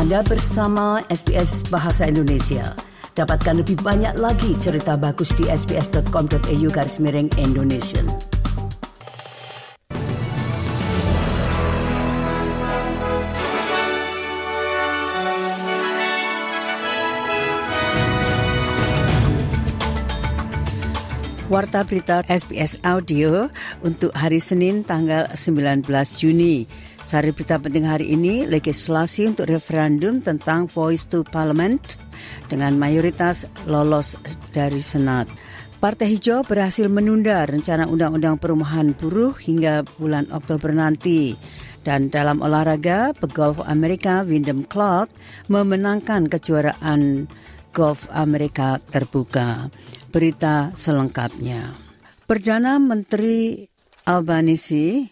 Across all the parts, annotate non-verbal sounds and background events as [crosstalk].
Anda bersama SBS Bahasa Indonesia. Dapatkan lebih banyak lagi cerita bagus di sbs.com.au garis miring Indonesia. Warta berita SBS Audio untuk hari Senin tanggal 19 Juni. Sari berita penting hari ini, legislasi untuk referendum tentang Voice to Parliament dengan mayoritas lolos dari Senat. Partai Hijau berhasil menunda rencana Undang-Undang Perumahan Buruh hingga bulan Oktober nanti. Dan dalam olahraga, pegolf Amerika Wyndham Clark memenangkan kejuaraan golf Amerika terbuka berita selengkapnya. Perdana Menteri Albanisi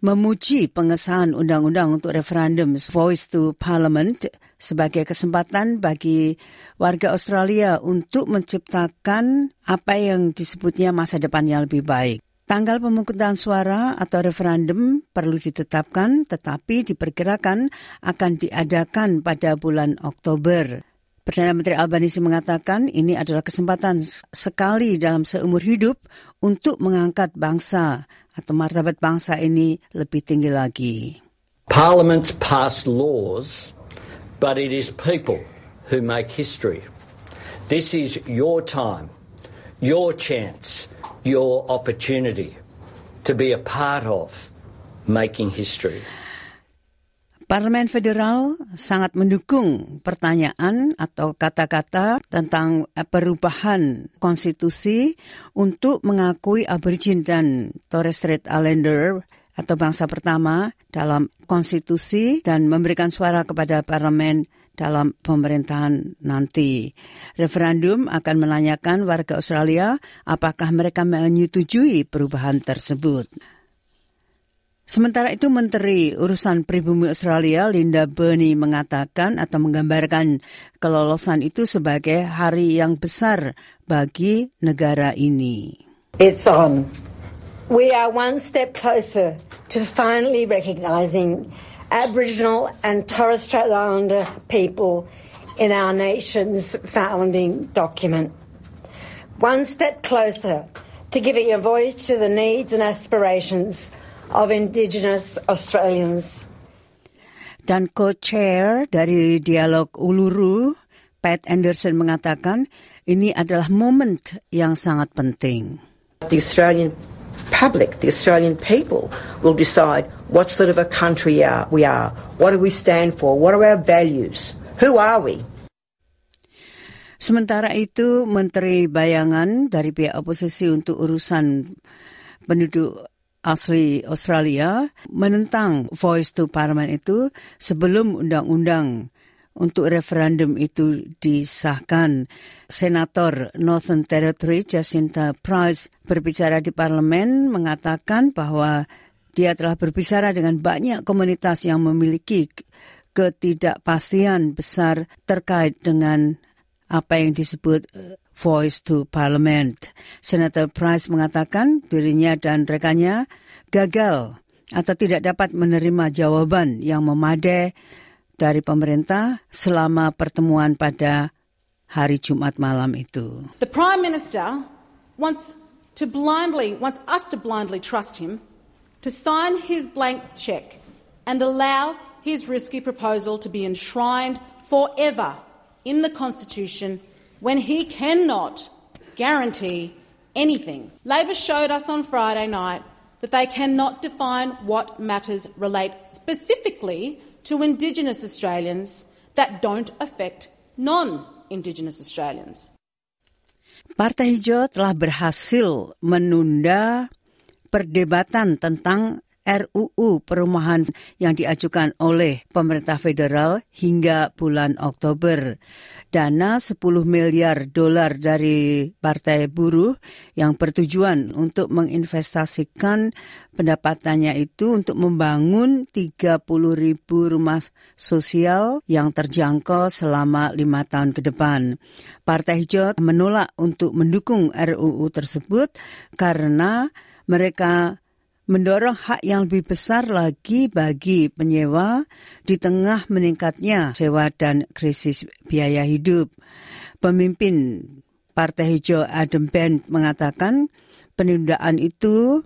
memuji pengesahan undang-undang untuk referendum Voice to Parliament sebagai kesempatan bagi warga Australia untuk menciptakan apa yang disebutnya masa depan yang lebih baik. Tanggal pemungutan suara atau referendum perlu ditetapkan tetapi diperkirakan akan diadakan pada bulan Oktober. Perdana Menteri Albanisi mengatakan ini adalah kesempatan sekali dalam seumur hidup untuk mengangkat bangsa atau martabat bangsa ini lebih tinggi lagi. Parliaments pass laws, but it is people who make history. This is your time, your chance, your opportunity to be a part of making history. Parlemen Federal sangat mendukung pertanyaan atau kata-kata tentang perubahan konstitusi untuk mengakui Aborigin dan Torres Strait Islander atau bangsa pertama dalam konstitusi dan memberikan suara kepada parlemen dalam pemerintahan nanti. Referendum akan menanyakan warga Australia apakah mereka menyetujui perubahan tersebut. Sementara itu Menteri Urusan Pribumi Australia Linda Burney mengatakan atau menggambarkan kelolosan itu sebagai hari yang besar bagi negara ini. It's on. We are one step closer to finally recognizing Aboriginal and Torres Strait Islander people in our nation's founding document. One step closer to giving a voice to the needs and aspirations of Indigenous Australians. Dan co-chair dari Dialog Uluru, Pat Anderson mengatakan ini adalah momen yang sangat penting. The Australian public, the Australian people will decide what sort of a country we are, what do we stand for, what are our values, who are we? Sementara itu, Menteri Bayangan dari pihak oposisi untuk urusan penduduk asli Australia menentang Voice to Parliament itu sebelum undang-undang untuk referendum itu disahkan. Senator Northern Territory Jacinta Price berbicara di parlemen mengatakan bahwa dia telah berbicara dengan banyak komunitas yang memiliki ketidakpastian besar terkait dengan apa yang disebut Voice to Parliament. Senator Price mengatakan dirinya dan rekannya gagal atau tidak dapat menerima jawaban yang memadai dari pemerintah selama pertemuan pada hari Jumat malam itu. The Prime Minister wants to blindly wants us to blindly trust him to sign his blank check and allow his risky proposal to be enshrined forever in the Constitution when he cannot guarantee anything. Labor showed us on Friday night that they cannot define what matters relate specifically to Indigenous Australians that don't affect non Indigenous Australians. Partai Hijau telah berhasil menunda perdebatan tentang RUU perumahan yang diajukan oleh pemerintah federal hingga bulan Oktober. Dana 10 miliar dolar dari Partai Buruh yang bertujuan untuk menginvestasikan pendapatannya itu untuk membangun 30 ribu rumah sosial yang terjangkau selama lima tahun ke depan. Partai Hijau menolak untuk mendukung RUU tersebut karena mereka mendorong hak yang lebih besar lagi bagi penyewa di tengah meningkatnya sewa dan krisis biaya hidup. Pemimpin Partai Hijau Adam Bent mengatakan penundaan itu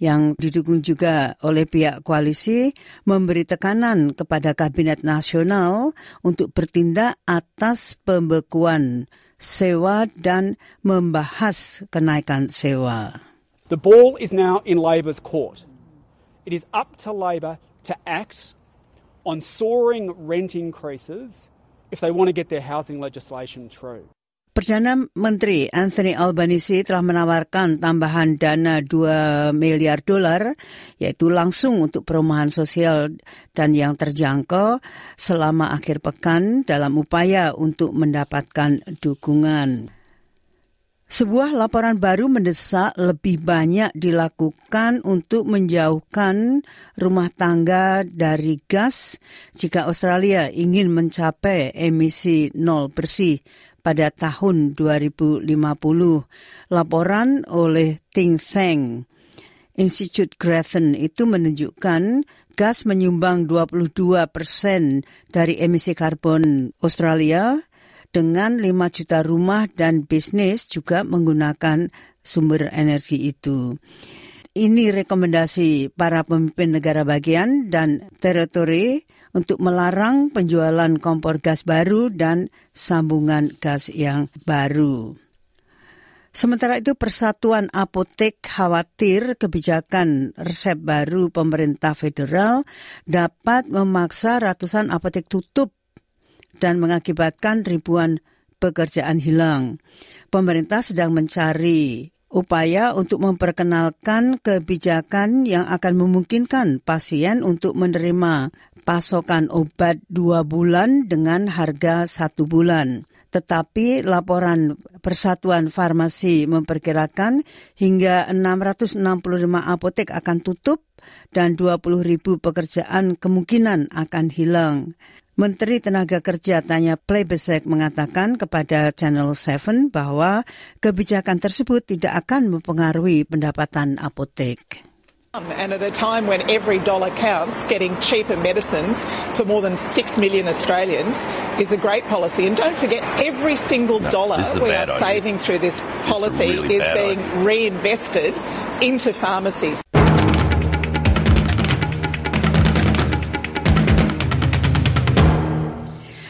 yang didukung juga oleh pihak koalisi memberi tekanan kepada Kabinet Nasional untuk bertindak atas pembekuan sewa dan membahas kenaikan sewa. The ball is now in Labor's court. It is up to Labor to act on soaring rent increases if they want to get their housing legislation through. Perdana Menteri Anthony Albanese telah menawarkan tambahan dana 2 miliar dolar yaitu langsung untuk perumahan sosial dan yang terjangkau selama akhir pekan dalam upaya untuk mendapatkan dukungan. Sebuah laporan baru mendesak lebih banyak dilakukan untuk menjauhkan rumah tangga dari gas jika Australia ingin mencapai emisi nol bersih pada tahun 2050. Laporan oleh think tank Institute Grathen itu menunjukkan gas menyumbang 22 persen dari emisi karbon Australia dengan 5 juta rumah dan bisnis juga menggunakan sumber energi itu. Ini rekomendasi para pemimpin negara bagian dan teritori untuk melarang penjualan kompor gas baru dan sambungan gas yang baru. Sementara itu Persatuan Apotek khawatir kebijakan resep baru pemerintah federal dapat memaksa ratusan apotek tutup dan mengakibatkan ribuan pekerjaan hilang. Pemerintah sedang mencari upaya untuk memperkenalkan kebijakan yang akan memungkinkan pasien untuk menerima pasokan obat dua bulan dengan harga satu bulan. Tetapi laporan Persatuan Farmasi memperkirakan hingga 665 apotek akan tutup dan 20 ribu pekerjaan kemungkinan akan hilang. Menteri Tenaga Kerja Tanya Plebesek mengatakan kepada Channel 7 bahwa kebijakan tersebut tidak akan mempengaruhi pendapatan apotek. And at a time when every dollar counts, getting cheaper medicines for more than 6 million Australians is a great policy. And don't forget, every single no, dollar we are idea. saving through this policy really is being idea. reinvested into pharmacies.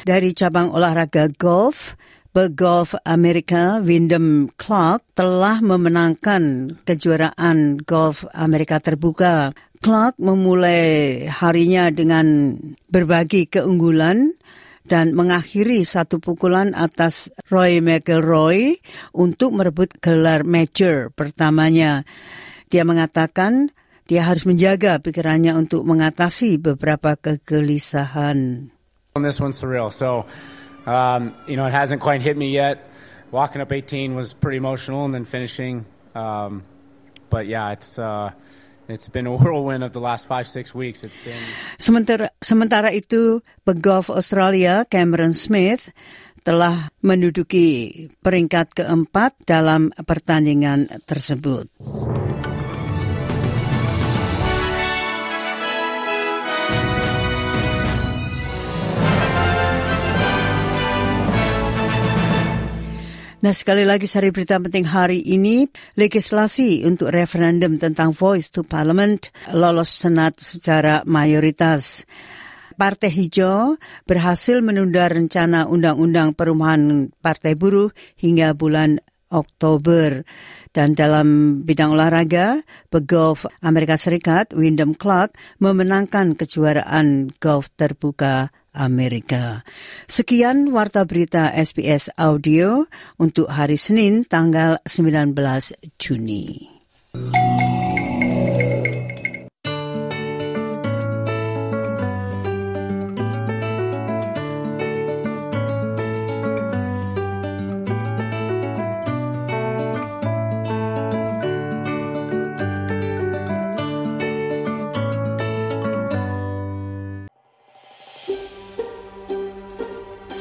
Dari cabang olahraga golf, pegolf Amerika Wyndham Clark telah memenangkan kejuaraan golf Amerika terbuka. Clark memulai harinya dengan berbagi keunggulan dan mengakhiri satu pukulan atas Roy McIlroy untuk merebut gelar major pertamanya. Dia mengatakan dia harus menjaga pikirannya untuk mengatasi beberapa kegelisahan. This one's. So, um, you know, it hasn't quite hit me yet. Walking up 18 was pretty emotional, and then finishing. Um, but yeah, it's uh, it's been a [laughs] whirlwind of the last five six weeks. It's been. Sementara sementara itu, pegolf Australia Cameron Smith telah menduduki peringkat keempat dalam pertandingan tersebut. Nah sekali lagi sari berita penting hari ini, legislasi untuk referendum tentang voice to parliament lolos senat secara mayoritas. Partai Hijau berhasil menunda rencana undang-undang perumahan Partai Buruh hingga bulan Oktober. Dan dalam bidang olahraga, pegolf Amerika Serikat Wyndham Clark memenangkan kejuaraan golf terbuka Amerika. Sekian warta berita SBS Audio untuk hari Senin tanggal 19 Juni.